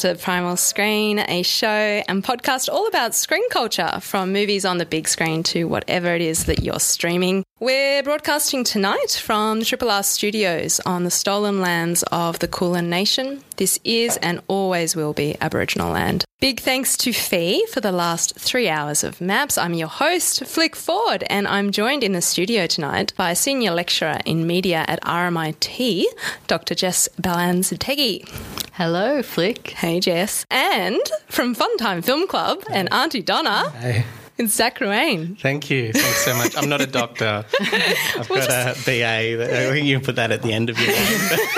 To Primal Screen, a show and podcast all about screen culture from movies on the big screen to whatever it is that you're streaming. We're broadcasting tonight from the Triple R studios on the stolen lands of the Kulin Nation. This is and always will be Aboriginal land. Big thanks to Fee for the last three hours of maps. I'm your host, Flick Ford, and I'm joined in the studio tonight by a senior lecturer in media at RMIT, Dr. Jess Balanzategui. Hello, Flick. Hey, Jess. And from Funtime Film Club and Aunty Donna, Hey, it's Zach Ruane. thank you. Thanks so much. I'm not a doctor. I've got a BA. I think you can put that at the end of your name.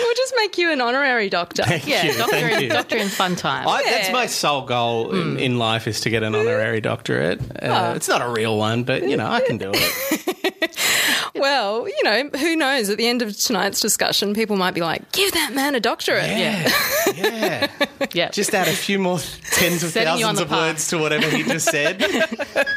We'll just make you an honorary doctor. Thank Yeah, you. doctor, Thank in, you. doctor in fun time. I, that's my sole goal in, in life is to get an honorary doctorate. Uh, It's not a real one, but you know I can do it. Well, you know, who knows? At the end of tonight's discussion, people might be like, give that man a doctorate. Yeah, yeah. yeah. Just add a few more tens of Setting thousands of path. words to whatever he just said.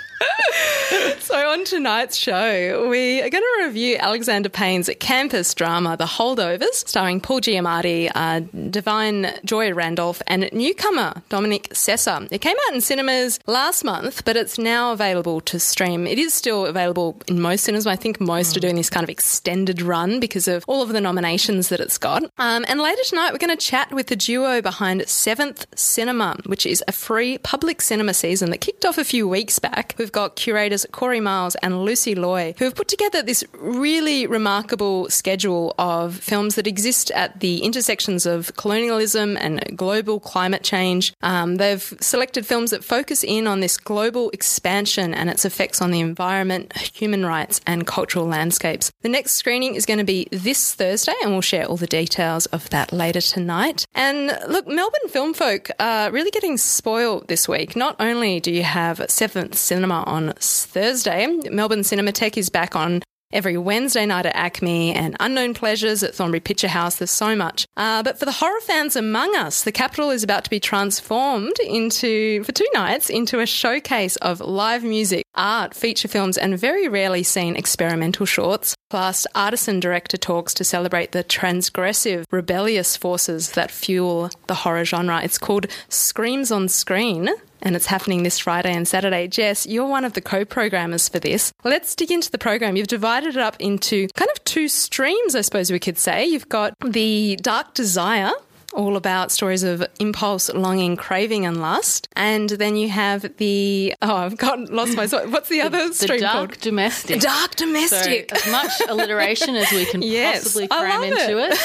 So, on tonight's show, we are going to review Alexander Payne's campus drama, The Holdovers, starring Paul Giamatti, uh, Da'Vine Joy Randolph, and newcomer Dominic Sessa. It came out in cinemas last month, but it's now available to stream. It is still available in most cinemas. I think most are doing this kind of extended run because of all of the nominations that it's got. Um, and later tonight, we're going to chat with the duo behind Seventh Cinema, which is a free public cinema season that kicked off a few weeks back. We've got curators Kori Miles and Lucie Loy, who have put together this really remarkable schedule of films that exist at the intersections of colonialism and global climate change. Um, they've selected films that focus in on this global expansion and its effects on the environment, human rights, and cultural landscapes. The next screening is going to be this Thursday, and we'll share all the details of that later tonight. And look, Melbourne film folk are really getting spoiled this week. Not only do you have Seventh Cinema on Thursday, Melbourne Cinematheque is back on every Wednesday night at ACMI and Unknown Pleasures at Thornbury Picture House. There's so much. Uh, but for the horror fans among us, the capital is about to be transformed into, for two nights, into a showcase of live music, art, feature films, and very rarely seen experimental shorts. Plus, artisan director talks to celebrate the transgressive, rebellious forces that fuel the horror genre. It's called Screams on Screen and it's happening this Friday and Saturday. Jess, you're one of the co programmers for this. Let's dig into the program. You've divided it up into kind of two streams, I suppose we could say. You've got the Dark Desire. All about stories of impulse, longing, craving, and lust. And then you have the oh, I've got lost my what's the other the stream dark called? domestic. Dark So domestic. as much alliteration as we can Yes, possibly cram into it.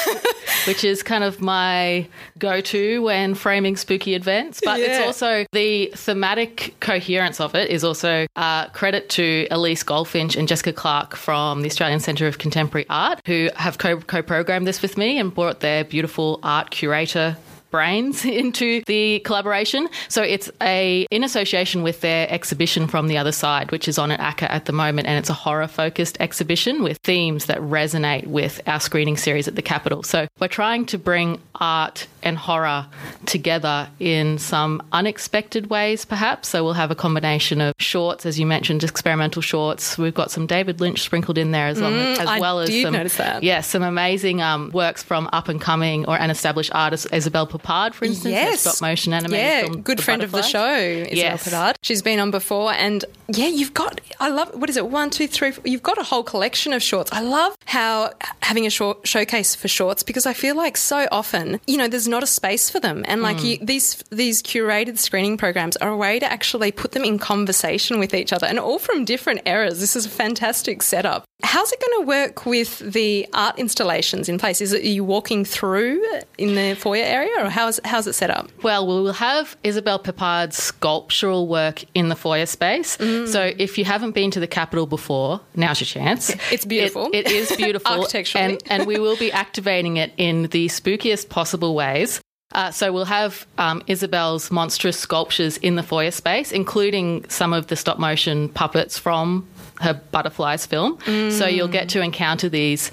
which is kind of my go-to when framing spooky events. But Yeah. it's also the thematic coherence of it is also uh, credit to Elyse Goldfinch and Jessica Clark from the Australian Centre of Contemporary Art, who have co- co-programmed this with me and brought their beautiful art curator brains into the collaboration. So it's a in association with their exhibition from the other side, which is on at ACCA at the moment, and it's a horror focused exhibition with themes that resonate with our screening series at the Capitol. So we're trying to bring art and horror together in some unexpected ways, perhaps. So we'll have a combination of shorts, as you mentioned, experimental shorts. We've got some David Lynch sprinkled in there as, long, as I well as some notice that. Yes, some amazing um, works from up and coming or an established artist, Isabel Peppard For instance, Yes. stop motion animated yeah, film. good friend of the show, Isabel Yes. Peppard. She's been on before, and yeah, you've got. I love. What is it? One, two, three. Four, you've got a whole collection of shorts. I love how having a short showcase for shorts because I feel like so often, you know, there's not a space for them, and like mm. you, these these curated screening programs are a way to actually put them in conversation with each other, and all from different eras. This is a fantastic setup. How's it going to work with the art installations in place? Is it are you walking through in the foyer area, or how's how's it set up? Well, we will have Isabel Peppard's sculptural work in the foyer space. Mm. So if you haven't been to the Capitol before, now's your chance. It's beautiful. It, it is beautiful. Architecturally. And, and we will be activating it in the spookiest possible ways. Uh, so we'll have um, Isabel's monstrous sculptures in the foyer space, including some of the stop motion puppets from her Butterflies film. So you'll get to encounter these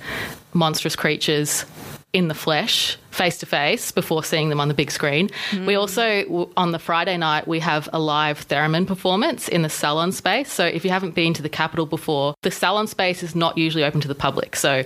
monstrous creatures in the flesh, face to face, before seeing them on the big screen. We mm. also, on the Friday night, we have a live theremin performance in the salon space. So if you haven't been to the Capitol before, the salon space is not usually open to the public. So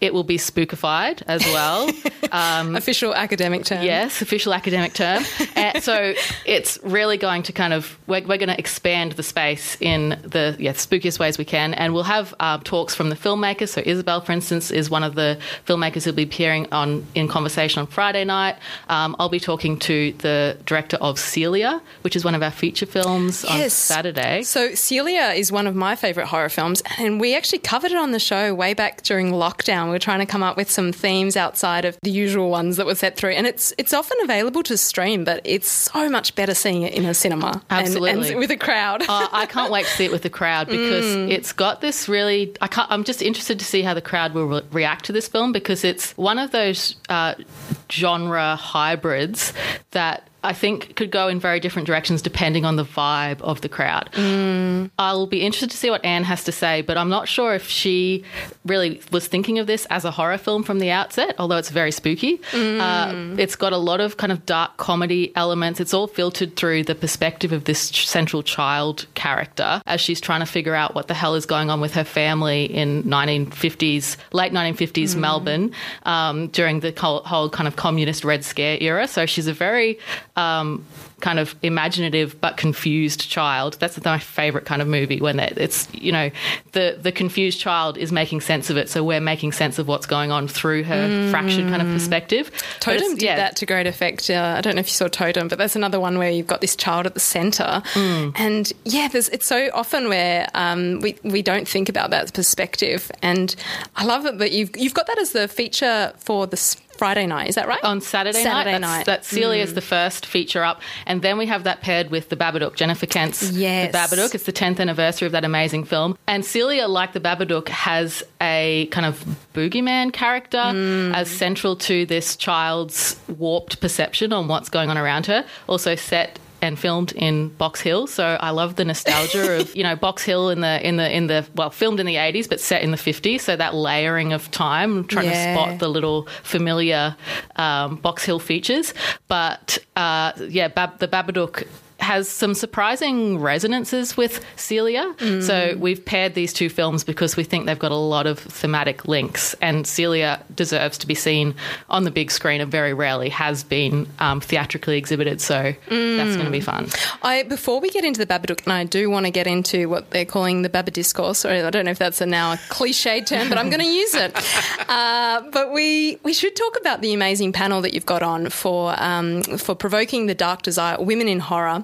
it will be spookified as well. Um, official academic term. Yes, official academic term. and eh, so it's really going to kind of we're, we're going to expand the space in the yeah, spookiest ways we can, and we'll have uh, talks from the filmmakers. So Isabel, for instance, is one of the filmmakers who'll be appearing on in conversation on Friday night. Um, I'll be talking to the director of Celia, which is one of our feature films on Yes. Saturday. So Celia is one of my favourite horror films, and we actually covered it on the show way back during lockdown. We were trying to come up with some themes outside of the usual ones that were set through, and it's it's often available to stream, but it's so much better seeing it in a cinema Absolutely. and, with a crowd. Uh, I can't wait to see it with the crowd because it's got this really. I can't, I'm just interested to see how the crowd will re- react to this film because it's one of those uh, genre hybrids that I think could go in very different directions depending on the vibe of the crowd. I'll be interested to see what Ann has to say, but I'm not sure if she really was thinking of this as a horror film from the outset, although it's very spooky. Uh, it's got a lot of kind of dark comedy elements. It's all filtered through the perspective of this central child character as she's trying to figure out what the hell is going on with her family in 1950s, late 1950s Melbourne um, during the whole kind of communist Red Scare era. So she's a very um, kind of imaginative but confused child. That's my favorite kind of movie when it's you know the the confused child is making sense of it, so we're making sense of what's going on through her fractured kind of perspective. Totem did yeah, that to great effect. Uh, I don't know if you saw Totem, but that's another one where you've got this child at the centre, Mm. and yeah, there's it's so often where um, we we don't think about that perspective, and I love it that you've you've got that as the feature for this Friday night. Is that right? on Saturday, Saturday night. night. Mm. That's, that Celia is the first feature up, and then we have that paired with the Babadook, Jennifer Kent's Yes. The Babadook. It's the 10th anniversary of that amazing film, and Celia, like the Babadook, has a kind of boogeyman character Mm. as central to this child's warped perception on what's going on around her. Also set and filmed in Box Hill. So I love the nostalgia of, you know, Box Hill in the in the in the well, filmed in the 80s but set in the 50s. So that layering of time, trying Yeah. to spot the little familiar um, Box Hill features. But uh, yeah, Bab- the Babadook has some surprising resonances with Celia. So we've paired these two films because we think they've got a lot of thematic links, and Celia deserves to be seen on the big screen and very rarely has been um, theatrically exhibited. So that's going to be fun. I before we get into the Babadook, and I do want to get into what they're calling the Baba discourse. Or I don't know if that's a now a cliche term, but I'm going to use it. Uh, but we we should talk about the amazing panel that you've got on for um, for provoking the dark desire, women in horror.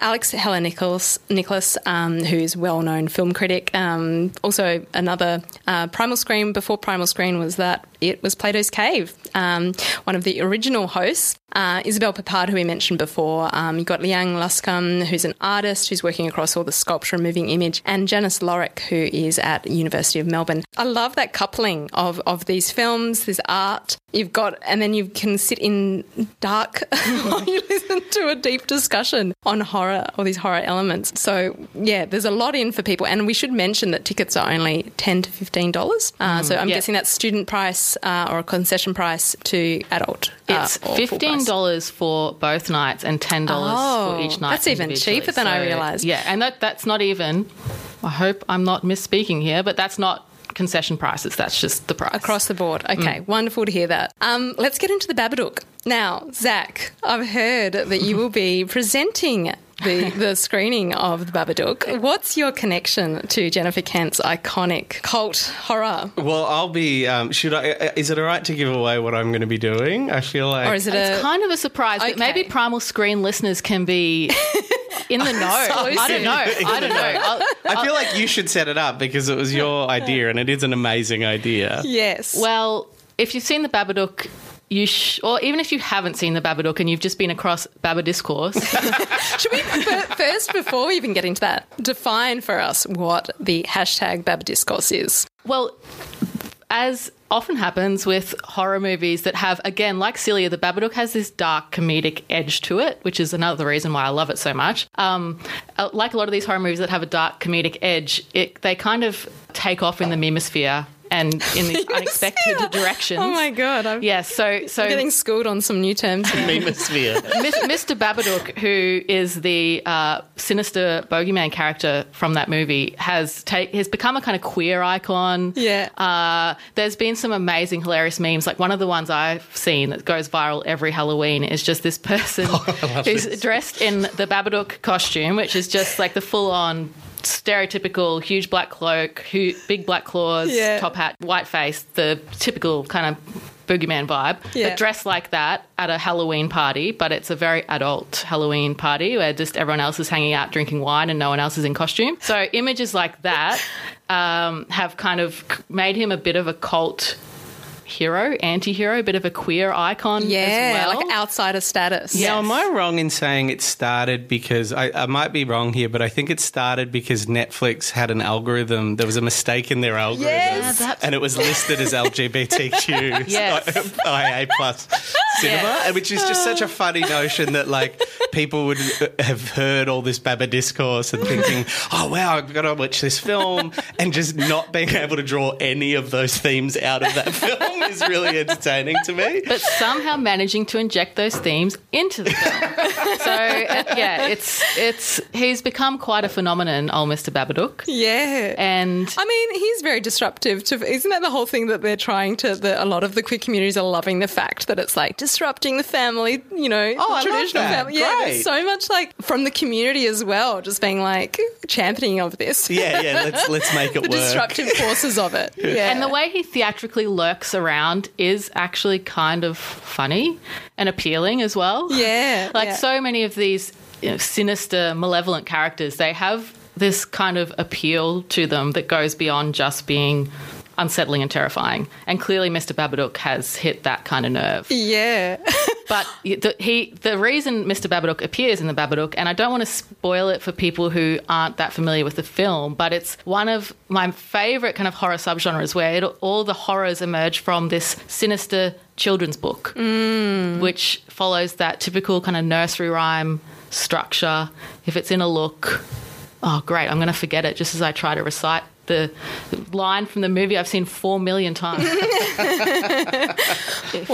Alex Heller-Nicholas, Nicholas um, who's well known film critic, um, also another uh, Primal Screen. Before Primal Screen was that it was Plato's Cave. Um, one of the original hosts, uh, Isabel Peppard, who we mentioned before. Um, you've got Liang Luscombe, who's an artist who's working across all the sculpture and moving image, and Janice Loreck, who is at University of Melbourne. I love that coupling of, of these films, this art. You've got, and then you can sit in dark while you listen to a deep discussion on horror, all these horror elements. So, yeah, there's a lot in for people. And we should mention that tickets are only 10 to $15. Uh, so I'm yeah. guessing that's student price uh, or a concession price to adult. uh, It's fifteen dollars for both nights and ten dollars Oh, for each night. that's even cheaper than I realised. Yeah, and that that's not even. I hope I'm not misspeaking here, but that's not concession prices. That's just the price Across the board. Okay, wonderful to hear that. Um, let's get into the Babadook. Now, Zach, I've heard that you will be presenting the, the screening of The Babadook. What's your connection to Jennifer Kent's iconic cult horror? Well, I'll be. Um, should I? uh, Is it all right to give away what I'm going to be doing? I feel like. Or is it It's a. kind of a surprise, but maybe Primal Screen listeners can be in the know. I don't know. I don't know. I'll, I feel like you should set it up because it was your idea and it is an amazing idea. Yes. well, if you've seen the Babadook, you sh- or even if you haven't seen the Babadook and you've just been across Baba Discourse, Should we fir- first, before we even get into that, define for us what the hashtag Baba Discourse is? Well, as often happens with horror movies that have, again, like Celia, the Babadook has this dark comedic edge to it, which is another reason why I love it so much. Um, uh, like a lot of these horror movies that have a dark comedic edge, it, they kind of take off in the memosphere and in these unexpected Yeah. directions. Oh my God. I'm Yes, so so getting schooled on some new terms. here. Memosphere. Mr. Babadook, who is the uh, sinister bogeyman character from that movie, has ta- has become a kind of queer icon. Yeah. Uh, there's been some amazing, hilarious memes. Like one of the ones I've seen that goes viral every Halloween is just this person who's dressed in the Babadook costume, which is just like the full on. Stereotypical huge black cloak, hu- big black claws, Yeah. top hat, white face, the typical kind of boogeyman vibe. Yeah. But dressed like that at a Halloween party, but it's a very adult Halloween party where just everyone else is hanging out drinking wine and no one else is in costume. So images like that um, have kind of made him a bit of a cult hero, anti-hero, a bit of a queer icon Yeah, as well. like outsider status. Yeah. Now, am I wrong in saying it started because I, I might be wrong here, but I think it started because Netflix had an algorithm. There was a mistake in their algorithm, Yes. Yeah, and it was listed as LGBTQ Yes. IA plus cinema, and which is just such a oh. funny notion that like people would have heard all this Baba discourse and thinking, "Oh wow, I've got to watch this film," and just not being able to draw any of those themes out of that film is really entertaining to me. but somehow managing to inject those themes into the film. so uh, yeah, it's it's he's become quite a phenomenon, old Mr. Babadook. Yeah. And I mean, he's very disruptive. To isn't that the whole thing that they're trying to? The, a lot of the queer communities are loving the fact that it's like disrupting the family. You know, Oh, I the love traditional that. family. Yeah, Great. there's so much like from the community as well, just being like championing of this. Yeah, yeah. Let's let's make it the work. disruptive forces of it. Yeah, And the way he theatrically lurks around is actually kind of funny and appealing as well. Yeah, Like yeah. so many of these you know, sinister, malevolent characters, they have this kind of appeal to them that goes beyond just being unsettling and terrifying. And clearly, Mr. Babadook has hit that kind of nerve. yeah, But the, he, the reason Mr. Babadook appears in the Babadook, and I don't want to spoil it for people who aren't that familiar with the film, but it's one of my favourite kind of horror subgenres where it, all the horrors emerge from this sinister children's book, mm. which follows that typical kind of nursery rhyme structure. If it's in a look, oh great, I'm going to forget it just as I try to recite the line from the movie I've seen four million times. if,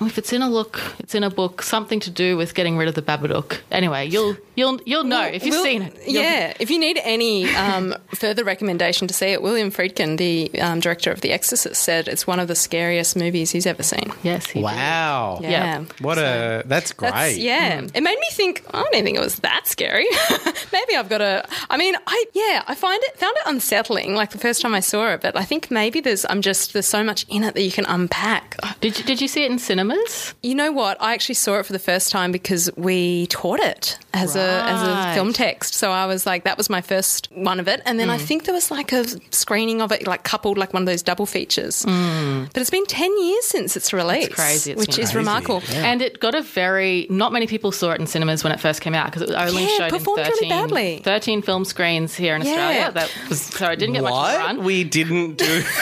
if it's in a look, it's in a book, something to do with getting rid of the Babadook. Anyway, you'll you'll you'll know if you've Will- seen it. Yeah, if you need any um, further recommendation to see it, William Friedkin, the um, director of The Exorcist, said it's one of the scariest movies he's ever seen. Yes. He did. Wow. Yeah. What a that's great. That's, yeah, it made me think. I don't think it was that scary. maybe I've got a. I mean, I yeah, I find it found it unsettling. Like the first time I saw it, but I think maybe there's. I'm just there's so much in it that you can unpack. Did you, did you see it in cinemas? You know what? I actually saw it for the first time because we taught it as a as a film text. So I was like, that was my first one of it, and then I Mm. think there was like a screening of it, like coupled, like one of those double features. Mm. But it's been ten years since its release. crazy. It's which been is crazy. remarkable. And it got a very not many people saw it in cinemas when it first came out because it only Yeah, showed in performed really 13, badly. 13 film screens here in Yeah. Australia. That was so it didn't get much of run. We didn't do.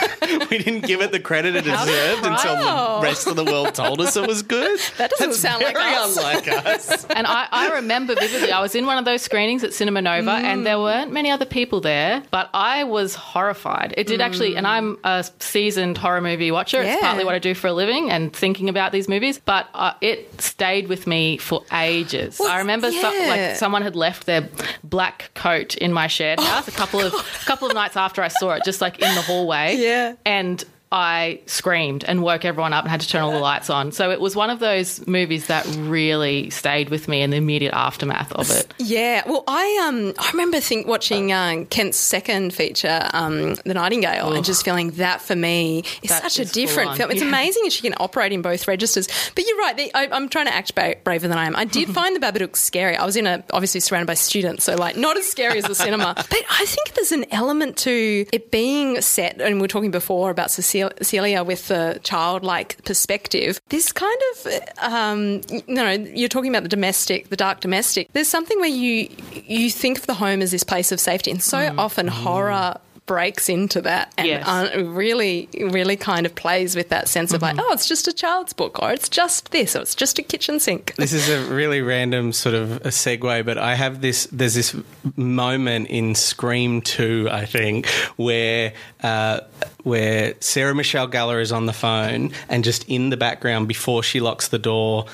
we didn't give it the credit it deserved until the rest of the world told us it was good. That doesn't That's sound like very us. unlike us. And I, I remember vividly, I was in one of those screenings at Cinema Nova, and there weren't many other people there, but I was horrified. It did actually, and I'm a seasoned horror movie watcher. Yeah. It's partly what I do for a living and thinking about these movies, but uh, it stayed with me for ages. Well, I remember yeah. like someone had left their black coat in my shared house a couple of a couple of nights after I saw it, just like in the hallway. Yeah. And I screamed and woke everyone up and had to turn all the lights on. So it was one of those movies that really stayed with me in the immediate aftermath of it. Yeah, well, I um I remember think watching uh, Kent's second feature, um, The Nightingale, and just feeling that for me is That such a different film. It's Yeah. amazing that she can operate in both registers. But you're right. The, I, I'm trying to act ba- braver than I am. I did find the Babadook scary. I was in a obviously surrounded by students, so like not as scary as the cinema. But I think there's an element to it being set, and we were talking before about Cecil- Cecilia with the childlike perspective. This kind of, um, you know, you're talking about the domestic, the dark domestic. There's something where you you think of the home as this place of safety, and so often horror breaks into that and Yes. uh, really, really kind of plays with that sense of like, oh, it's just a child's book, or it's just this, or it's just a kitchen sink. This is a really random sort of a segue, but I have this. There's this moment in Scream Two, I think, where uh, where Sarah Michelle Gellar is on the phone, and just in the background before she locks the door.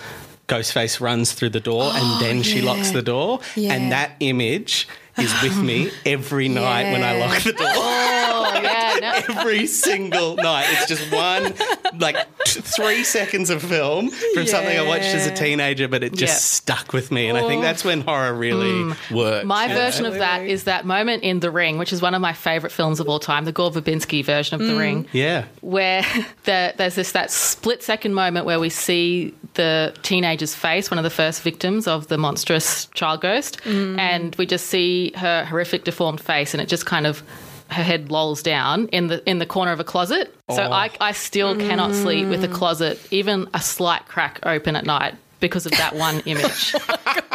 Ghostface runs through the door and then she locks the door. Yeah. And that image is with me every night when I lock the door. Oh, yeah. No. every single night. It's just one, like t- three seconds of film from something I watched as a teenager, but it just Yeah. stuck with me. And I think that's when horror really mm. works. My you know? version of that is that moment in The Ring, which is one of my favourite films of all time, the Gore Verbinski version of The mm. Ring, Yeah. where the, there's this that split second moment where we see the teenager's face, one of the first victims of the monstrous child ghost, mm. and we just see her horrific deformed face, and it just kind of her head lolls down in the in the corner of a closet. So Oh. I, I still cannot sleep with a mm. closet, even a slight crack open at night. Because of that one image,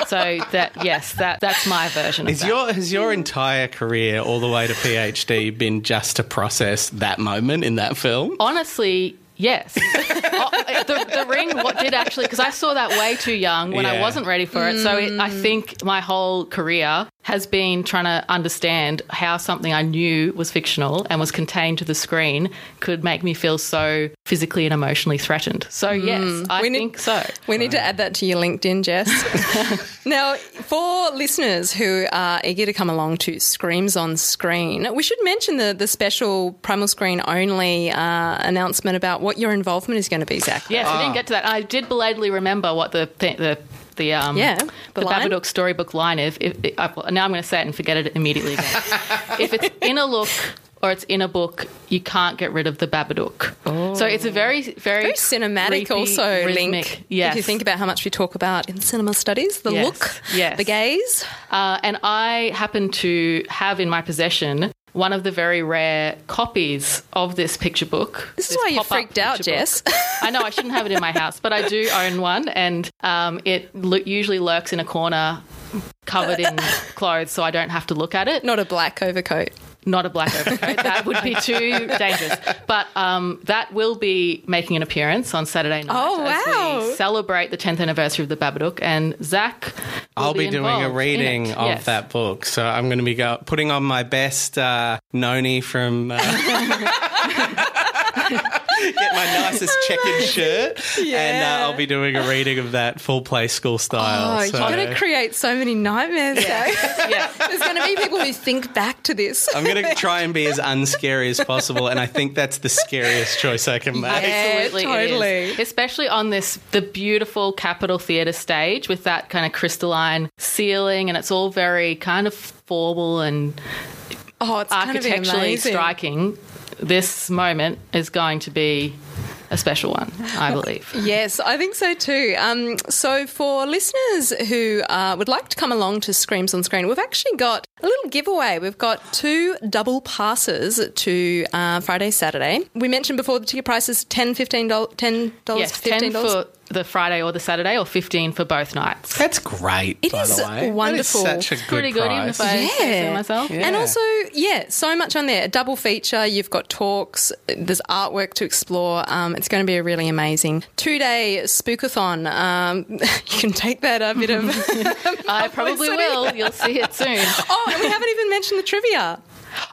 so that yes, that that's my version of Is that. your has your entire career all the way to PhD been just to process that moment in that film? Honestly, yes. Oh, eh, the, the ring what did actually because I saw that way too young when I wasn't ready for it. So it, I mm. think my whole career has been trying to understand how something I knew was fictional and was contained to the screen could make me feel so physically and emotionally threatened. So yes, I We need- think so. We need to add that to your LinkedIn, Jess. now, for listeners who are eager to come along to Screams on Screen, we should mention the, the special Primal Screen only uh, announcement about what your involvement is going to be, Zach. Yes, we didn't get to that. I did belatedly remember what the the the, the um Yeah, the, the. Babadook storybook line. If, if, now I'm going to say it and forget it immediately again. if it's in a look or it's in a book, you can't get rid of the Babadook. So it's a very very Very cinematic, creepy, also, rhythmic- Link. Yes. If you think about how much we talk about in cinema studies, the Yes, look, yes. the gaze. Uh, and I happen to have in my possession one of the very rare copies of this picture book. This is why you freaked out. Jess. I know I shouldn't have it in my house, but I do own one, and um, it lo- usually lurks in a corner, covered in clothes, so I don't have to look at it. Not a black overcoat. Not a black overcoat; that would be too dangerous. But um, that will be making an appearance on Saturday night Oh, as wow. we celebrate the 10th anniversary of the Babadook, and Zach. I'll be, doing a reading of Yes. that book, so I'm going to be go- putting on my best uh, noni from. Uh, Get my nicest checkered shirt, and uh, I'll be doing a reading of that full play school style. Oh, so- you're going to create so many nightmares, Zach. Yeah. There's going to be people who think back to this. I'm going to try and be as unscary as possible, and I think that's the scariest choice I can make. Yeah, Absolutely, totally. is. Especially on this the beautiful Capitol Theatre stage with that kind of crystalline ceiling, and it's all very kind of formal and Oh, it's going to be architecturally striking. This moment is going to be a special one, I believe. Yes, I think so too. Um, so, for listeners who uh, would like to come along to Screams on Screen, we've actually got a little giveaway. We've got two double passes to uh, Friday, Saturday. We mentioned before the ticket price is $10, $15, $10, yes, $15. ten for the Friday or the Saturday, or fifteen for both nights. That's great. It by is the way. wonderful. That is such a good Pretty good, even price. if I say so Yeah. myself. Yeah. And also, yeah, so much on there. A double feature. You've got talks. There's artwork to explore. Um, it's going to be a really amazing two day spookathon. Um, you can take that a bit of. I probably will. You'll see it soon. oh, and we haven't even mentioned the trivia.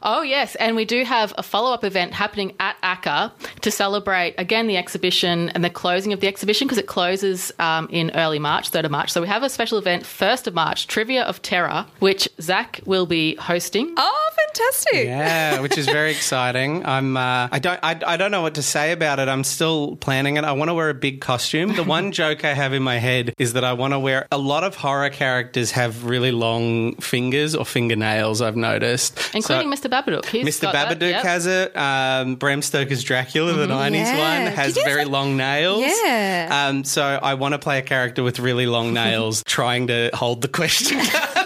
Oh, yes. And we do have a follow up event happening at ACCA to celebrate, again, the exhibition and the closing of the exhibition because it closes um, in early March, 3rd of March. So we have a special event, 1st of March, Trivia of Terror, which Zach will be hosting. Oh, fantastic. Yeah, which is very exciting. I'm. Uh, I don't. I, I don't know what to say about it. I'm still planning it. I want to wear a big costume. The one joke I have in my head is that I want to wear. A lot of horror characters have really long fingers or fingernails. I've noticed, Including So- Mr. Babadook. He's Mr. got that, Babadook yep. has it. Um, Bram Stoker's Dracula, the '90s Yeah. one, has very long nails. Yeah. Um, so I want to play a character with really long nails, trying to hold the question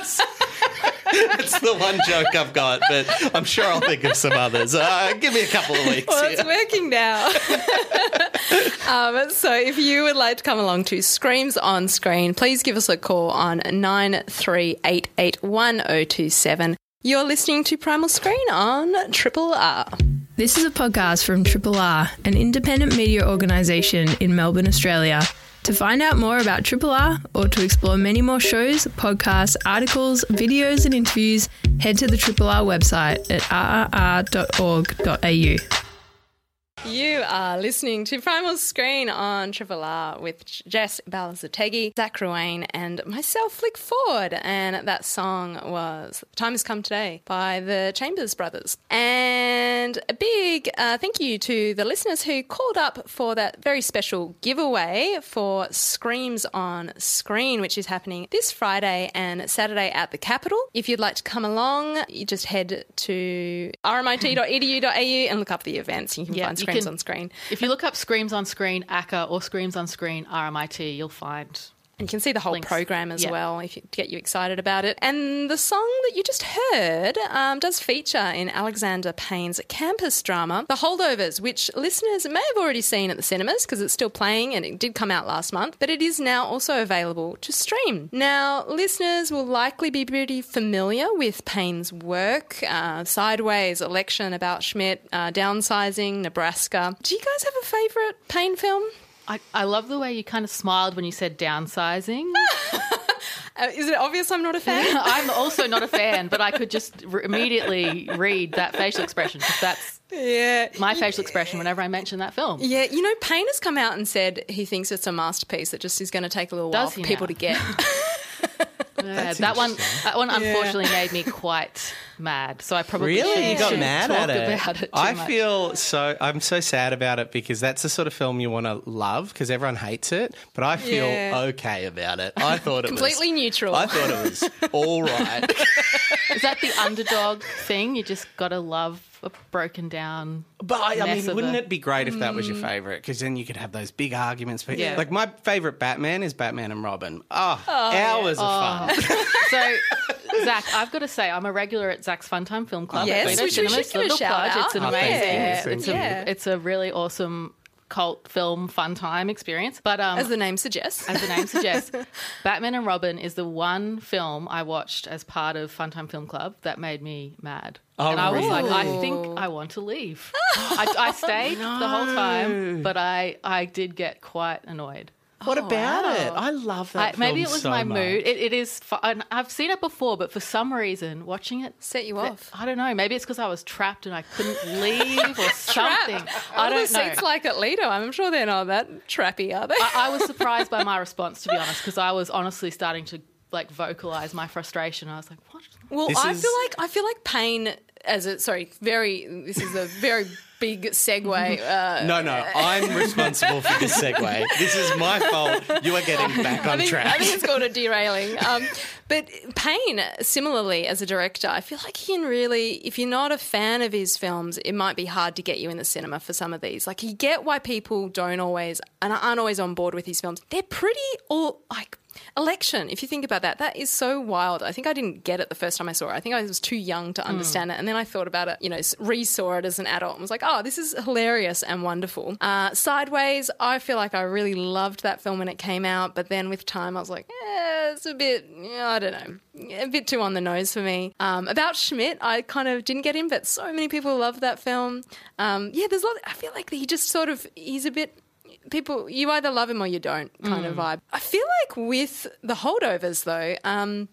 the one joke I've got, but I'm sure I'll think of some others. Uh, give me a couple of weeks. Well, yeah. it's working now. um, so, if you would like to come along to Screams on Screen, please give us a call on 93881027. You're listening to Primal Screen on Triple R. This is a podcast from Triple R, an independent media organisation in Melbourne, Australia. To find out more about Triple R or to explore many more shows, podcasts, articles, videos, and interviews, head to the Triple R website at rrr.org.au. You are listening to Primal Screen on Triple R with Jess Balanzategui, Zach Ruane, and myself, Flick Ford. And that song was Time Has Come Today by the Chambers Brothers. And a big uh, thank you to the listeners who called up for that very special giveaway for Screams on Screen, which is happening this Friday and Saturday at the Capitol. If you'd like to come along, you just head to rmit.edu.au and look up the events. You can Yeah, find you Screams can- on Screen. If you look up Screams on Screen ACCA or Screams on Screen RMIT, you'll find. You can see the whole Links. program as Yeah. well if you, to get you excited about it. And the song that you just heard um, does feature in Alexander Payne's campus drama, The Holdovers, which listeners may have already seen at the cinemas because it's still playing and it did come out last month, but it is now also available to stream. Now, listeners will likely be pretty familiar with Payne's work uh, Sideways, Election, About Schmidt, uh, Downsizing, Nebraska. Do you guys have a favourite Payne film? I, I love the way you kind of smiled when you said downsizing. Uh, is it obvious I'm not a fan? I'm also not a fan, but I could just re- immediately read that facial expression because that's yeah. my facial expression whenever I mention that film. Yeah, you know, Payne has come out and said he thinks it's a masterpiece that just is going to take a little while for people now? to get. Yeah, that one, that one, unfortunately, made me quite mad. So I probably Really, you got mad at it. About it too I much. feel so. I'm so sad about it because that's the sort of film you want to love because everyone hates it. But I feel Yeah. okay about it. I thought it was Completely was neutral. I thought it was all right. is that the underdog thing? You just got to love a broken down. But I, I mean, of wouldn't a- it be great if that was your mm. favorite? Because then you could have those big arguments. But Yeah. like my favorite Batman is Batman and Robin. Ah, oh, hours of oh. fun. So, Zach, I've got to say, I'm a regular at Zach's Funtime Film Club. Yes, at which we should give a shout out. It's an Oh, thank amazing. It's a, Yeah. it's a really awesome cult film fun time experience. But um, As the name suggests. as the name suggests, Batman and Robin is the one film I watched as part of Funtime Film Club that made me mad. Oh, and I was like, I think I want to leave. I, I stayed the whole time, but I, I did get quite annoyed. What oh, about wow. it? I love that. I, maybe it was so my much. mood. It, it is. fu- and I've seen it before, but for some reason, watching it, Set you off. I don't know. Maybe it's because I was trapped and I couldn't leave or something. I don't the know. seats like at Lido? I'm sure they're not that trappy, are they? I, I was surprised by my response, to be honest, because I was honestly starting to like vocalize my frustration. I was like, "What?" well, This I is- feel like I feel like Payne as a sorry, very. This is a very big segue. Uh, No, no, I'm responsible for this segue. This is my fault. You are getting back I on think, track. I think it's called a derailing. Um, but Payne, similarly, as a director, I feel like he can really, if you're not a fan of his films, it might be hard to get you in the cinema for some of these. Like, you get why people don't always and aren't always on board with his films. They're pretty all like. Election, if you think about that, that is so wild. I think I didn't get it the first time I saw it. I think I was too young to understand it. And then I thought about it, you know, re saw it as an adult and was like, oh, this is hilarious and wonderful. Uh, Sideways, I feel like I really loved that film when it came out. But then with time, I was like, eh, it's a bit, I don't know, a bit too on the nose for me. Um, about Schmidt, I kind of didn't get him, but so many people love that film. Um, yeah, there's a lot, I feel like he just sort of, he's a bit people you either love him or you don't kind Mm. of vibe. I feel like with the holdovers though, um,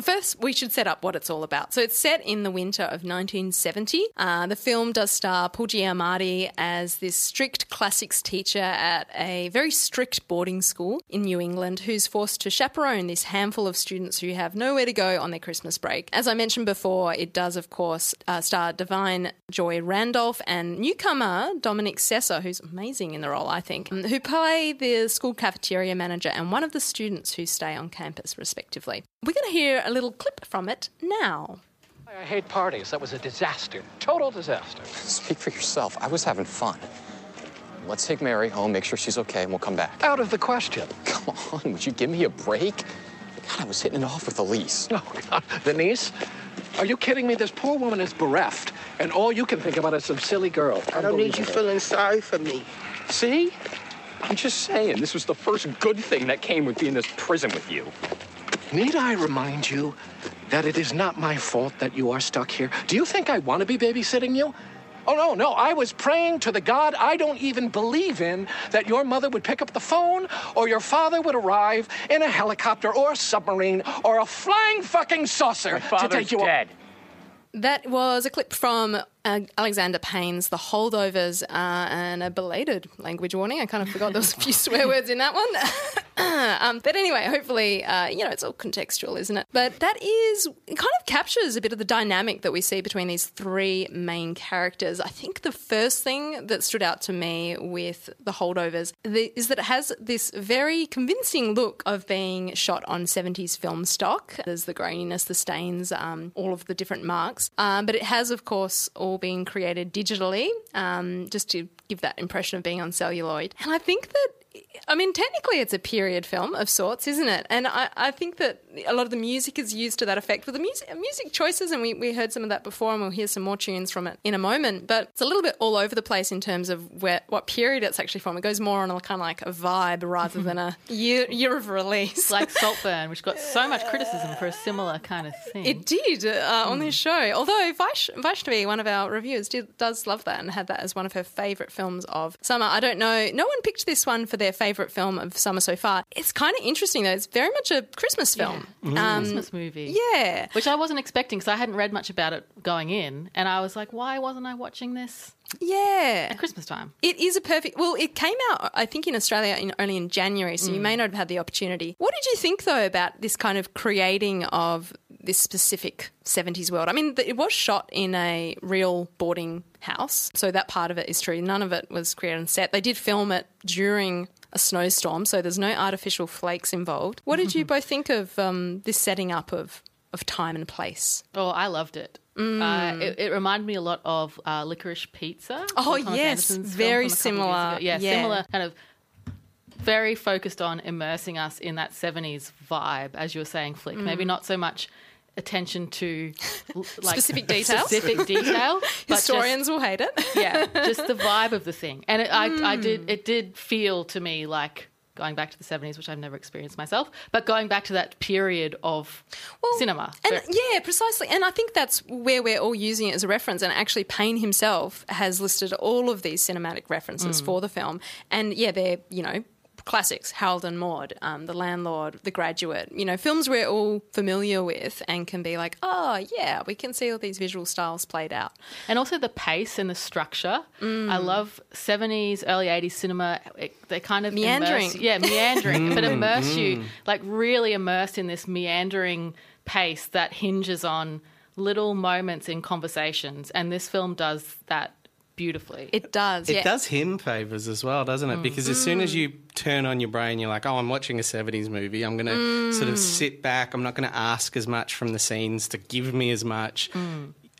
First, we should set up what it's all about. So, it's set in the winter of 1970. Uh, the film does star Paul Giamatti as this strict classics teacher at a very strict boarding school in New England who's forced to chaperone this handful of students who have nowhere to go on their Christmas break. As I mentioned before, it does, of course, uh, star Da'Vine Joy Randolph and newcomer Dominic Sessa, who's amazing in the role, I think, who play the school cafeteria manager and one of the students who stay on campus, respectively. We're going to hear a little clip from it now. I hate parties. That was a disaster. Total disaster. Speak for yourself. I was having fun. Let's take Mary home, make sure she's okay, and we'll come back. Out of the question. Come on, would you give me a break? God, I was hitting it off with Elise. Oh, God. The niece? Are you kidding me? This poor woman is bereft, and all you can think about is some silly girl. I don't need you feeling sorry for me. See? I'm just saying, this was the first good thing that came with being in this prison with you. Need I remind you that it is not my fault that you are stuck here? Do you think I want to be babysitting you? Oh, no, no. I was praying to the God I don't even believe in that your mother would pick up the phone or your father would arrive in a helicopter or a submarine or a flying fucking saucer to take you dead. That was a clip from uh, Alexander Payne's The Holdovers uh, and a belated language warning. I kind of forgot there was a few swear words in that one. um, but anyway, hopefully, uh, you know, it's all contextual, isn't it? But that is, it kind of captures a bit of the dynamic that we see between these three main characters. I think the first thing that stood out to me with The Holdovers the, is that it has this very convincing look of being shot on 70s film stock. There's the graininess, the stains, um, all of the different marks. Um, but it has, of course, all been created digitally, um, just to give that impression of being on celluloid. And I think that I mean, technically, it's a period film of sorts, isn't it? And I, I think that a lot of the music is used to that effect with the music, music choices, and we, we heard some of that before, and we'll hear some more tunes from it in a moment. But it's a little bit all over the place in terms of where what period it's actually from. It goes more on a kind of like a vibe rather than a year, year of release. Like Saltburn, which got so much criticism for a similar kind of thing. It did uh, on this show. Although Vaish- Vaishnavi, one of our reviewers, did, does love that and had that as one of her favourite films of summer. I don't know. No one picked this one for their favourite film of summer so far. It's kind of interesting though. It's very much a Christmas film. Um, Christmas movie. yeah. Which I wasn't expecting because I hadn't read much about it going in. And I was like, why wasn't I watching this Yeah. at Christmas time? It is a perfect. Well, it came out, I think, in Australia in, only in January, so Mm. you may not have had the opportunity. What did you think, though, about this kind of creating of this specific 70s world? I mean, th- it was shot in a real boarding house, so that part of it is true. None of it was created on set. They did film it during a snowstorm, so there's no artificial flakes involved. What did you both think of um, this setting up of, of time and place? Oh, I loved it. Uh, it, it reminded me a lot of uh, Licorice Pizza. Oh, yes, very from a couple of years similar. Yeah, Yeah. similar kind of very focused on immersing us in that 70s vibe, as you were saying, Flick. Mm. Maybe not so much attention to like Specific detail? specific detail, but just- Historians will hate it. yeah, just the vibe of the thing. And it, I, I Hmm. did, it did feel to me like going back to the 70s, which I've never experienced myself, but going back to that period of cinema. And yeah, precisely. And I think that's where we're all using it as a reference. And actually, Payne himself has listed all of these cinematic references for the film. And yeah, they're, you know, classics Harold and Maude, um, The Landlord, The Graduate, you know, films we're all familiar with and can be like, oh, yeah, we can see all these visual styles played out. and also the pace and the structure. Mm. I love 70s, early 80s cinema. It, they kind of Meandering. immerse- yeah, meandering, but mm, immerse you, mm. like really immersed in this meandering pace that hinges on little moments in conversations. And this film does that beautifully. It does. It yeah. does him favors as well, doesn't it? Mm. Because as soon as mm. you turn on your brain, you're like, oh, I'm watching a 70s movie. I'm going to sort of mm. sit back. I'm not going to ask as much from the scenes to give me as much.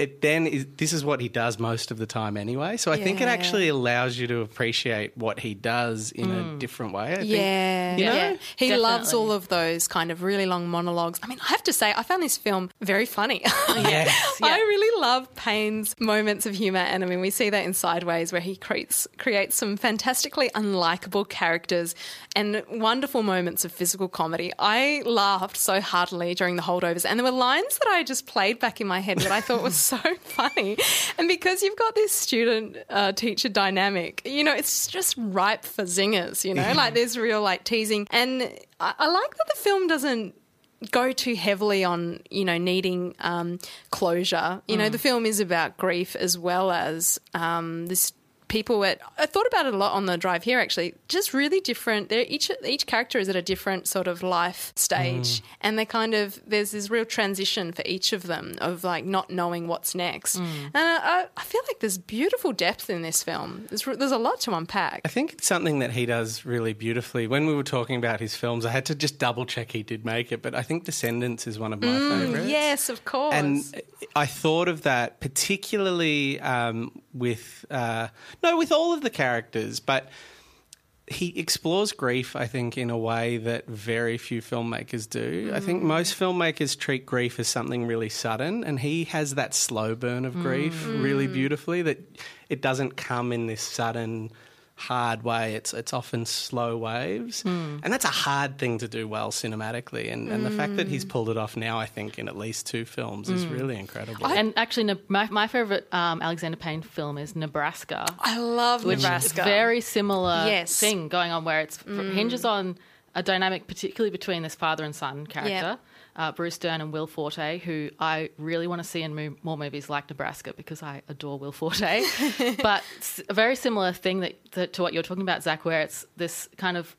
It then is, this is what he does most of the time anyway. So I think it actually allows you to appreciate what he does in a mm. different way. I think. Yeah, You know? yeah. He Definitely. loves all of those kind of really long monologues. I mean, I have to say, I found this film very funny. Yes, I really love Payne's moments of humour, and I mean, we see that in Sideways, where he creates creates some fantastically unlikable characters and wonderful moments of physical comedy. I laughed so heartily during the holdovers, and there were lines that I just played back in my head that I thought was so funny. And because you've got this student uh, teacher dynamic, you know, it's just ripe for zingers. You know, like there's real like teasing, and I, I like that the film doesn't go too heavily on you know needing um, closure. You know, the film is about grief as well as um, this. People at I thought about it a lot on the drive here. Actually, just really different. They're each each character is at a different sort of life stage, and they kind of there's this real transition for each of them of like not knowing what's next. And I, I feel like there's beautiful depth in this film. There's there's a lot to unpack. I think it's something that he does really beautifully. When we were talking about his films, I had to just double check he did make it, but I think Descendants is one of my favourites. Yes, of course. And I thought of that particularly um, with uh, no, with all of the characters, but he explores grief. I think in a way that very few filmmakers do. I think mm. most filmmakers treat grief as something really sudden, and he has that slow burn of grief mm. really mm. beautifully. That it doesn't come in this sudden. Hard way. It's it's often slow waves, hmm. and that's a hard thing to do well cinematically. And, and the fact that he's hmm. pulled it off now, I think, in at least two films, is hmm. really incredible. And actually, my, my favorite um, Alexander Payne film is Nebraska. I love which Nebraska. is very similar Yes. thing going on where it's hinges on a dynamic particularly between this father and son character uh, bruce dern and will forte who i really want to see in mo- more movies like nebraska because i adore will forte but a very similar thing that, that to what you're talking about zach where it's this kind of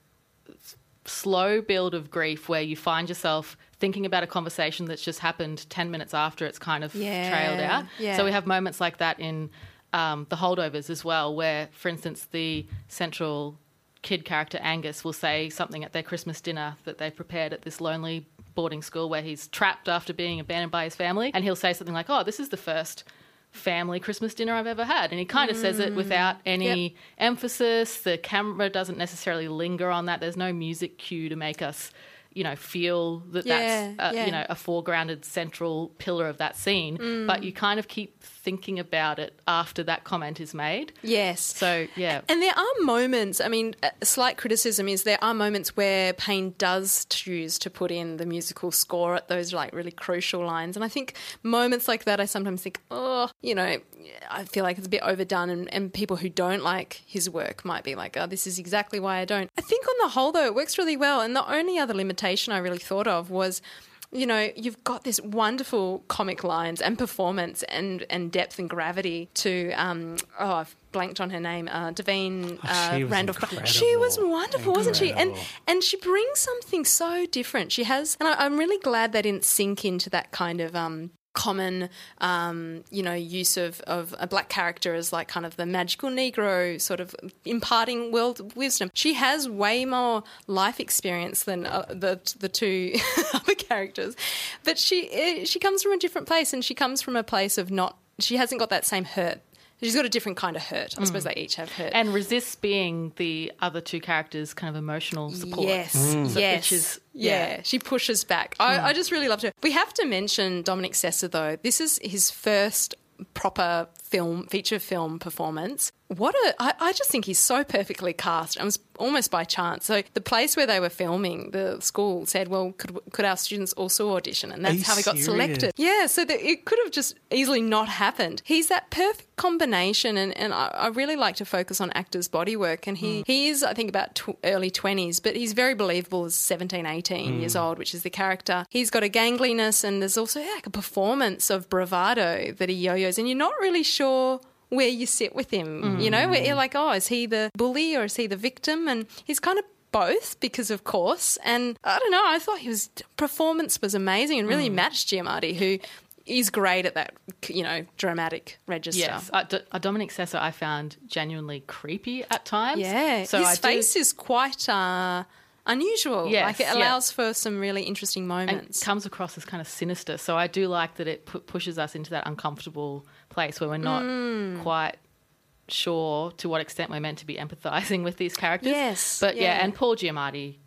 slow build of grief where you find yourself thinking about a conversation that's just happened 10 minutes after it's kind of Yeah, trailed out. yeah. So we have moments like that in um, the holdovers as well, where, for instance, the central kid character Angus will say something at their Christmas dinner that they prepared at this lonely boarding school where he's trapped after being abandoned by his family. And he'll say something like, Oh, this is the first family Christmas dinner I've ever had. And he kind of says it without any Yep. emphasis. The camera doesn't necessarily linger on that. There's no music cue to make us. You know, feel that Yeah, that's uh, yeah. you know a foregrounded central pillar of that scene, Mm. but you kind of keep thinking about it after that comment is made. Yes. So yeah, And there are moments, I mean, a slight criticism is there are moments where Payne does choose to put in the musical score at those like really crucial lines. And I think moments like that, I sometimes think, oh, you know, I feel like it's a bit overdone. And, and people who don't like his work might be like, oh, this is exactly why I don't. I think on the whole, though, it works really well. And the only other limitation I really thought of was you know, you've got this wonderful comic lines and performance and, and depth and gravity to, um, oh, I've blanked on her name, uh, Da'Vine uh, she Randolph. incredible. She was wonderful, wasn't she? And and she brings something so different. She has, and I, I'm really glad they didn't sink into that kind of. Um, common um, you know use of, of a black character as like kind of the magical negro sort of imparting world wisdom. She has way more life experience than uh, the the two other characters. But she eh, she comes from a different place and she comes from a place of not she hasn't got that same hurt she's got a different kind of hurt i hmm. suppose they each have hurt and resists being the other two characters' kind of emotional support. Yes, hmm. So- yes. which is yeah. yeah. she pushes back. I, hmm. I just really loved her. We have to mention Dominic Sessa though. This is his first proper film feature film performance. What a I, I just think he's so perfectly cast. It was almost by chance. So the place where they were filming, the school said, "Well, could could our students also audition?" And that's how he got serious? selected. Yeah, so that it could have just easily not happened. He's that perfect combination, and, and I, I really like to focus on actors' body work. And he, hmm. he is, I think, about tw- early 20s, but he's very believable as 17, 18 hmm. years old, which is the character. He's got a gangliness, and there's also like a performance of bravado that he yo yos, and you're not really sure where you sit with him. You know, where you're like, oh, is he the bully or is he the victim? And he's kind of both because of course and i don't know i thought his performance was amazing and really matched giamatti who is great at that you know dramatic register Yes, uh, D- uh, Dominic Sessa I found genuinely creepy at times. yeah so his I do- face is quite uh unusual Yes, like it yeah. allows for some really interesting moments. and moments comes across as kind of sinister. So I do like that it pu- pushes us into that uncomfortable place where we're not Mm. quite sure to what extent we're meant to be empathizing with these characters. Yes, but yeah, yeah. Oh, and Paul Giamatti.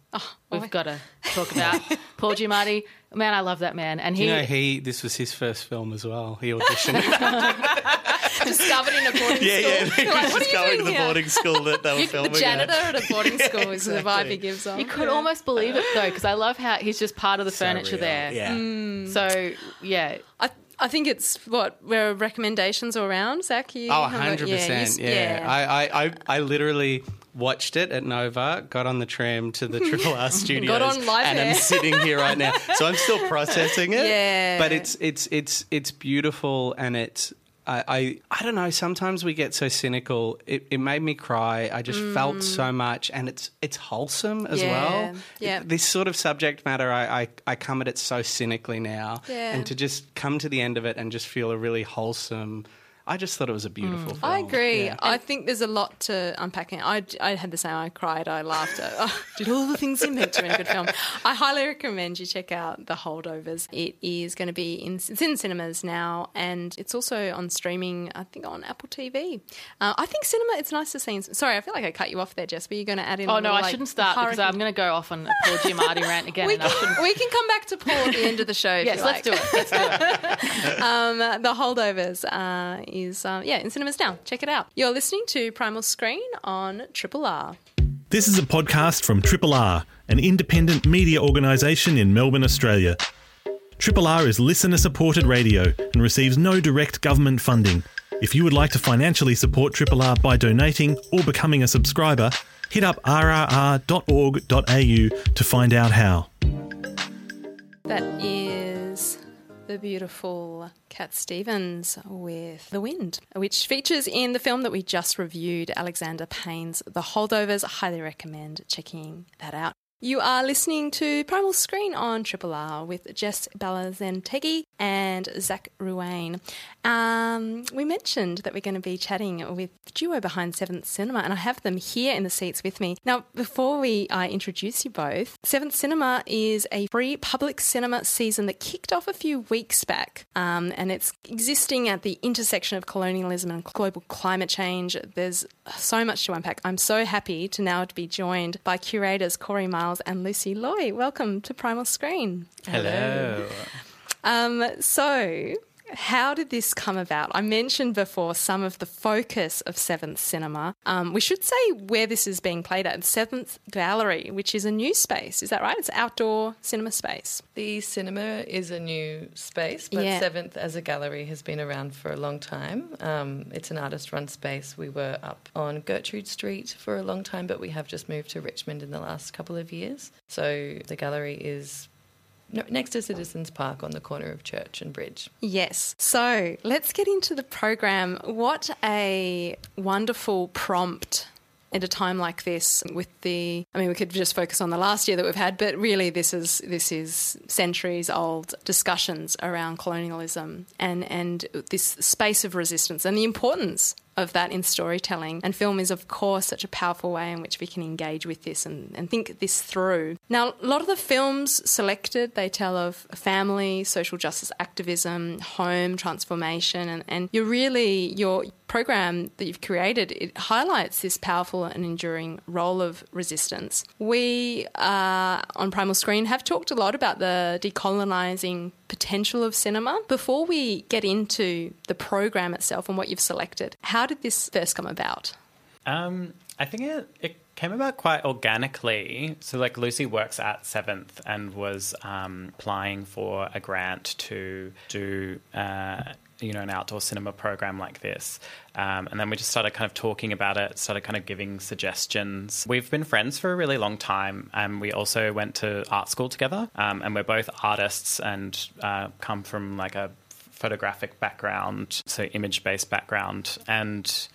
We've I- got to talk about Paul Giamatti. Man, I love that man, and he you know, he this was his first film as well. He auditioned. discovered in a boarding yeah, yeah. school He You're like, was what are you doing to the here? boarding school that they were filming. the janitor at. at a boarding school is the vibe he gives off you could almost believe it though, because I love how he's just part of the So furniture real. there. Yeah. Mm. So yeah, I, I think it's what where recommendations are around. Zach, you? Oh, how 100%. you s- Yeah. I, I, I, I literally watched it at Nova, got on the tram to the Triple R studios, Got on live and air. I'm sitting here right now. So I'm still processing it. Yeah. But it's it's it's it's beautiful, and it's. I, I I don't know. Sometimes we get so cynical. It, it made me cry. I just felt so much, and it's it's wholesome as Mm. Yeah, well. yeah. This sort of subject matter, I, I I come at it so cynically now, Yeah. and to just come to the end of it and just feel a really wholesome. I just thought it was a beautiful. film. Mm. I agree. Yeah. I think there's a lot to unpack. in- I, I had the same. I cried. I laughed. I did all the things you meant to in a good film. I highly recommend you check out The Holdovers. It is going to be in it's in cinemas now, and it's also on streaming. I think on Apple TV. Uh, I think cinema. It's nice to see. Sorry, I feel like I cut you off there, Jess. But you're going to add in. a Oh no, little, I like, shouldn't start because I'm going to go off on a Paul Giamatti rant again. We and I shouldn't. can, we can come back to Paul at the end of the show. if Yes, you let's like. do it. Let's do it. Um, the Holdovers uh, is uh, yeah in cinemas now. Check it out. You're listening to Primal Screen on Triple R. This is a podcast from Triple R, an independent media organisation in Melbourne, Australia. Triple R is listener supported radio and receives no direct government funding. If you would like to financially support Triple R by donating or becoming a subscriber, hit up rrr.org.au to find out how. That is the beautiful Cat Stevens with The Wind, which features in the film that we just reviewed, Alexander Payne's The Holdovers. I highly recommend checking that out. You are listening to Primal Screen on Triple R with Jess Balanzategui and Zach Ruane. Um, we mentioned that we're going to be chatting with the duo behind Seventh Cinema, and I have them here in the seats with me. Now, before we I introduce you both, Seventh Cinema is a free public cinema season that kicked off a few weeks back, um, and it's existing at the intersection of colonialism and global climate change. There's so much to unpack. I'm so happy to now be joined by curators Kori Miles and Lucie Loy. Welcome to Primal Screen. Hello. Um, so, how did this come about? I mentioned before some of the focus of Seventh Cinema. Um, we should say where this is being played at Seventh Gallery, which is a new space. Is that right? It's outdoor cinema space. The cinema is a new space, but Yeah. Seventh as a gallery has been around for a long time. Um, it's an artist run space. We were up on Gertrude Street for a long time, but we have just moved to Richmond in the last couple of years. So the gallery is next to Citizens Park on the corner of Church and Bridge. Yes. So let's get into the program. What a wonderful prompt at a time like this with the I mean we could just focus on the last year that we've had but really this is this is centuries old discussions around colonialism and and this space of resistance and the importance of that in storytelling. And film is, of course, such a powerful way in which we can engage with this and, and think this through. Now, a lot of the films selected, they tell of family, social justice activism, home transformation, and, and you're really, your program that you've created, it highlights this powerful and enduring role of resistance. We, uh, on Primal Screen, have talked a lot about the decolonising potential of cinema. Before we get into the program itself and what you've selected, how did this first come about? Um, I think it, it came about quite organically. So, like, Lucie works at Seventh and was um, applying for a grant to do, uh, you know, an outdoor cinema program like this. Um, and then we just started kind of talking about it, started kind of giving suggestions. We've been friends for a really long time, and we also went to art school together. Um, and we're both artists and uh, come from like a photographic background, so image based background. And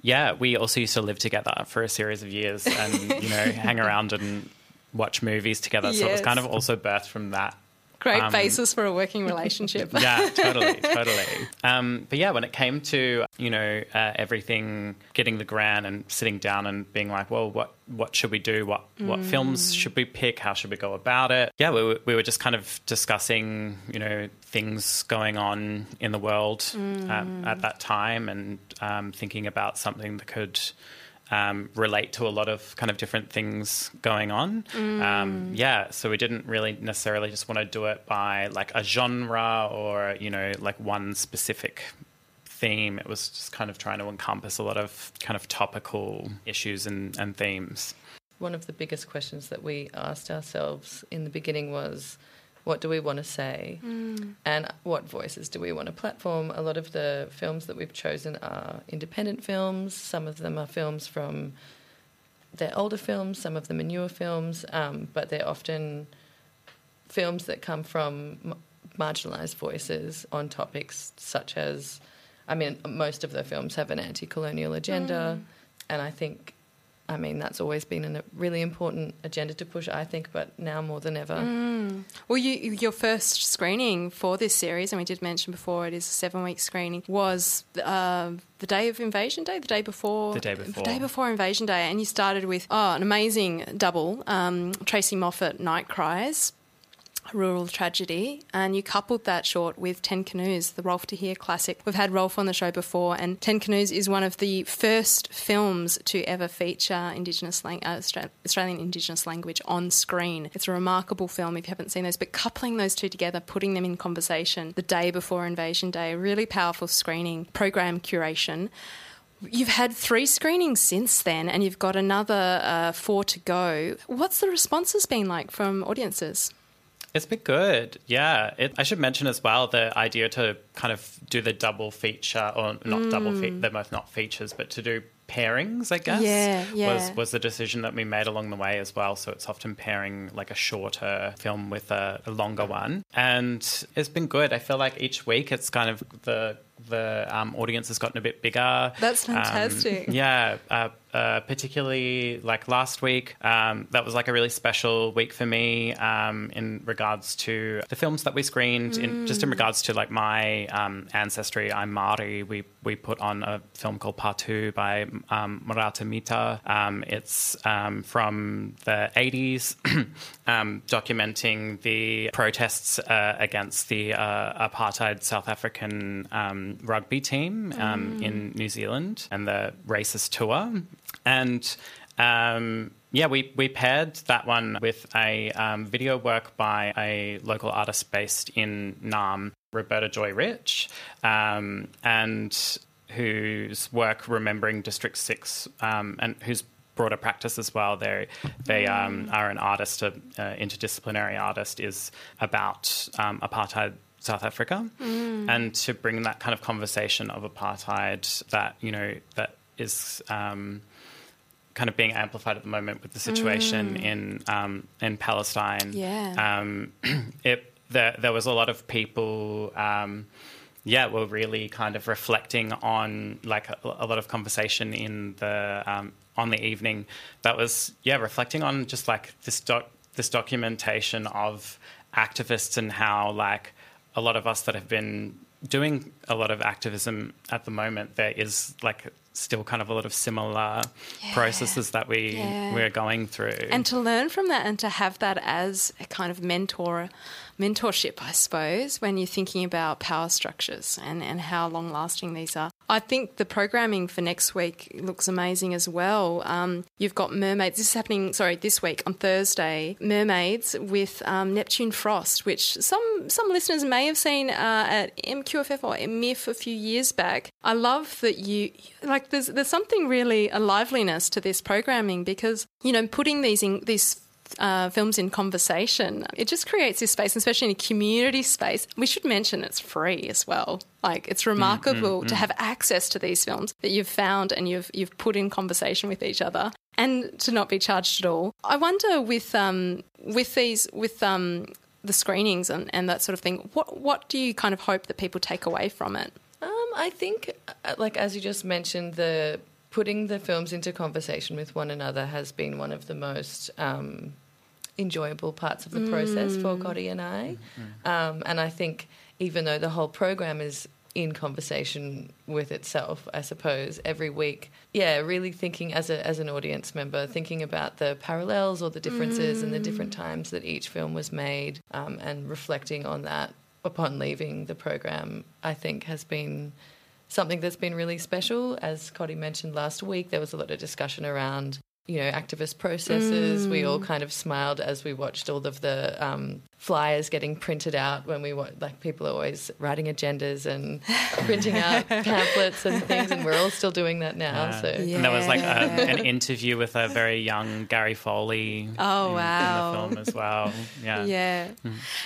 yeah, we also used to live together for a series of years and, you know, hang around and watch movies together. So it was kind of also birthed from that. Great Um, basis for a working relationship. Yeah, totally, totally. Um, but yeah, when it came to, you know, uh, everything, getting the grant and sitting down and being like, well, what, what should we do? What, what films should we pick? How should we go about it? Yeah, we were, we were just kind of discussing, you know, things going on in the world um, at that time and um, thinking about something that could um, relate to a lot of kind of different things going on. Um, yeah, so we didn't really necessarily just want to do it by like a genre or, you know, like one specific theme. It was just kind of trying to encompass a lot of kind of topical issues and, and themes. One of the biggest questions that we asked ourselves in the beginning was what do we want to say and what voices do we want to platform? A lot of the films that we've chosen are independent films, some of them are films from they're older films, some of them are newer films, um, but they're often films that come from m- marginalised voices on topics such as, I mean, most of the films have an anti-colonial agenda, and I think. I mean, that's always been a really important agenda to push, I think, but now more than ever. Well, you, your first screening for this series, and we did mention before it is a seven week screening, was uh, the day of Invasion Day, the day before. The day before. The day before Invasion Day. And you started with, oh, an amazing double um, Tracey Moffatt, Night Cries. Rural Tragedy, and you coupled that short with Ten Canoes, the Rolf de Heer classic. We've had Rolf on the show before, and Ten Canoes is one of the first films to ever feature Indigenous lang- uh, Australian Indigenous language on screen. It's a remarkable film if you haven't seen those, but coupling those two together, putting them in conversation the day before Invasion Day, really powerful screening, program curation. You've had three screenings since then, and you've got another uh, four to go. What's the responses been like from audiences? It's been good, yeah. It, I should mention as well the idea to kind of do the double feature, or not double feature, they're both not features, but to do pairings, I guess, Yeah, yeah. was was the decision that we made along the way as well. So it's often pairing like a shorter film with a, a longer one, and it's been good. I feel like each week it's kind of the the um, audience has gotten a bit bigger. That's Um, fantastic. yeah, uh, uh, particularly like last week, um, that was like a really special week for me um, in regards to the films that we screened. In just in regards to like my um, ancestry, I'm Māori. We we put on a film called Patu by um, Merata Mita. Um, it's um, from the 80s, um, documenting the protests uh, against the uh, apartheid South African um, rugby team um, in New Zealand and the racist tour. And um, yeah, we, we paired that one with a um, video work by a local artist based in Naarm, Roberta Joy Rich, um, and whose work remembering District 6 um, and whose broader practice as well. They they um, are an artist, an interdisciplinary artist, is about um, apartheid South Africa, and to bring that kind of conversation of apartheid that you know that is. Um, kind of being amplified at the moment with the situation in um, in Palestine. Yeah. Um, it there there was a lot of people. Um, yeah, were really kind of reflecting on like a, a lot of conversation in the um, on the evening. That was yeah, reflecting on just like this doc this documentation of activists and how like a lot of us that have been doing a lot of activism at the moment, there is like still kind of a lot of similar processes that we Yeah. we're going through. and to learn from that and to have that as a kind of mentor mentorship i suppose when you're thinking about power structures and, and how long lasting these are. I think the programming for next week looks amazing as well. Um, you've got mermaids this is happening sorry this week on thursday mermaids with um, neptune frost which some some listeners may have seen uh, at mqff or mif a few years back. I love that you like there's there's something really a liveliness to this programming because you know putting these in these uh, films in conversation, it just creates this space, especially in a community space. We should mention it's free as well. Like it's remarkable to have access to these films that you've found and you've you've put in conversation with each other, and to not be charged at all. I wonder with um with these with um the screenings and, and that sort of thing. What what do you kind of hope that people take away from it? Um, I think, uh, like as you just mentioned, the putting the films into conversation with one another has been one of the most um, enjoyable parts of the process for Kori and I. Um, and I think even though the whole program is in conversation with itself, I suppose every week, yeah, really thinking as a as an audience member, thinking about the parallels or the differences and the different times that each film was made, um, and reflecting on that upon leaving the program, I think has been something that's been really special. As Kori mentioned last week, there was a lot of discussion around, you know, activist processes. We all kind of smiled as we watched all of the um, flyers getting printed out when we want like people are always writing agendas and printing out pamphlets and things and we're all still doing that now Yeah. so And there was like a, an interview with a very young Gary Foley. Oh, in, wow. In the film as well. Yeah. Yeah.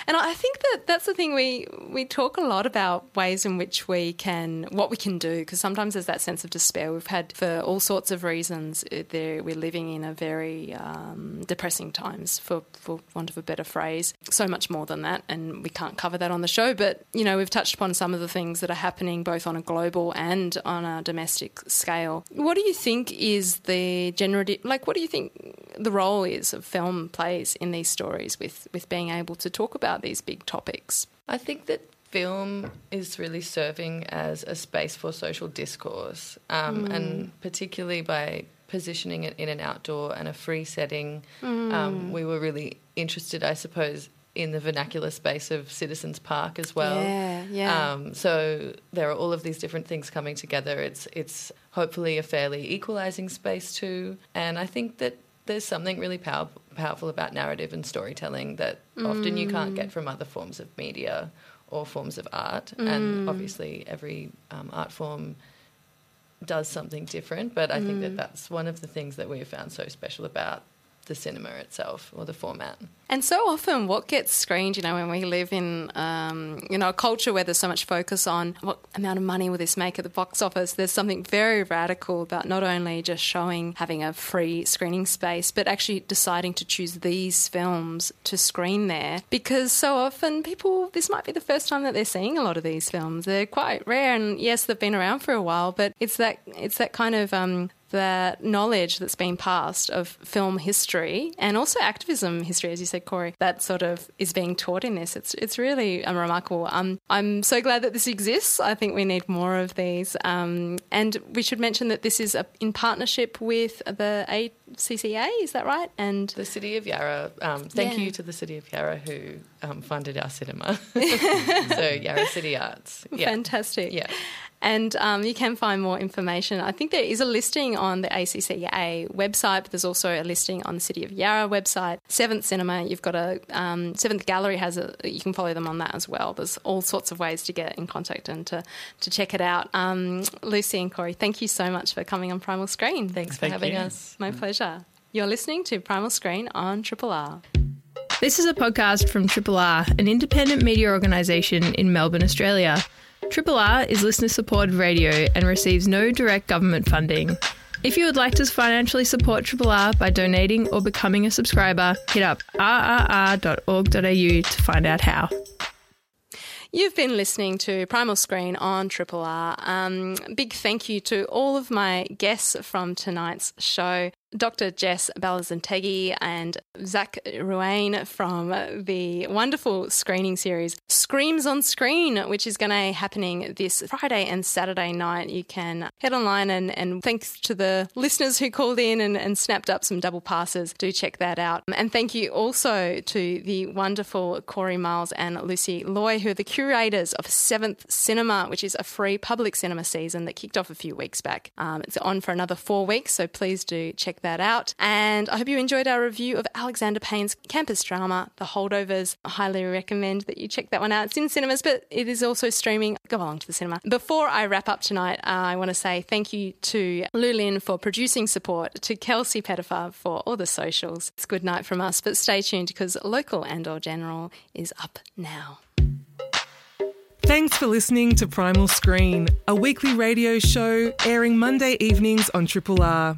And I think that that's the thing we we talk a lot about ways in which we can what we can do because sometimes there's that sense of despair we've had for all sorts of reasons uh, there we're living in a very um, depressing times for for want of a better phrase so much more than that and we can't cover that on the show but you know we've touched upon some of the things that are happening both on a global and on a domestic scale. What do you think is the generative like what do you think the role is of film plays in these stories with with being able to talk about these big topics? I think that film is really serving as a space for social discourse, um, and particularly by positioning it in an outdoor and a free setting, um, we were really interested, I suppose, in the vernacular space of Citizens Park as well. Yeah, yeah. Um, so there are all of these different things coming together. It's it's hopefully a fairly equalizing space too, and I think that there's something really power, powerful about narrative and storytelling that often you can't get from other forms of media or forms of art. And obviously, every um, art form does something different. But I think that that's one of the things that we have found so special about the cinema itself or the format. And so often, what gets screened, you know, when we live in, um, you know, a culture where there's so much focus on what amount of money will this make at the box office, there's something very radical about not only just showing, having a free screening space, but actually deciding to choose these films to screen there. Because so often, people, this might be the first time that they're seeing a lot of these films. They're quite rare, and yes, they've been around for a while, but it's that it's that kind of um, that knowledge that's been passed of film history and also activism history, as you said, Kori, that sort of is being taught in this. It's it's really um, remarkable. Um, I'm so glad that this exists. I think we need more of these. Um, and we should mention that this is a, in partnership with the ACCA. Is that right? And The City of Yarra, um, thank Yeah. you to the City of Yarra who um, funded our cinema. so, Yarra City Arts. Yeah. Fantastic. Yeah. And um, you can find more information. I think there is a listing on the ACCA website, but there's also a listing on the City of Yarra website. Seventh Cinema, you've got a um, Seventh Gallery has a. You can follow them on that as well. There's all sorts of ways to get in contact and to to check it out. Um, Lucie and Kori, thank you so much for coming on Primal Screen. Thanks for Thank having you. us. My pleasure. You're listening to Primal Screen on Triple R. This is a podcast from Triple R, an independent media organisation in Melbourne, Australia. Triple R is listener supported radio and receives no direct government funding. If you would like to financially support Triple R by donating or becoming a subscriber, hit up rrr.org.au to find out how. You've been listening to Primal Screen on Triple R. Um, big thank you to all of my guests from tonight's show. Dr. Jess Balanzategui and Zach Ruane from the wonderful screening series Screams on Screen, which is going to be happening this Friday and Saturday night. You can head online and, and thanks to the listeners who called in and, and snapped up some double passes, do check that out. And thank you also to the wonderful Kori Miles and Lucie Loy, who are the curators of Seventh Cinema, which is a free public cinema season that kicked off a few weeks back. Um, it's on for another four weeks, so please do check that out. And I hope you enjoyed our review of Alexander Payne's campus drama, The Holdovers. I highly recommend that you check that one out. It's in cinemas, but it is also streaming. Go along to the cinema. Before I wrap up tonight, uh, I want to say thank you to Lulin for producing support, to Kelsey Pettifer for all the socials. It's good night from us, but stay tuned because local and or general is up now. Thanks for listening to Primal Screen, a weekly radio show airing Monday evenings on Triple R.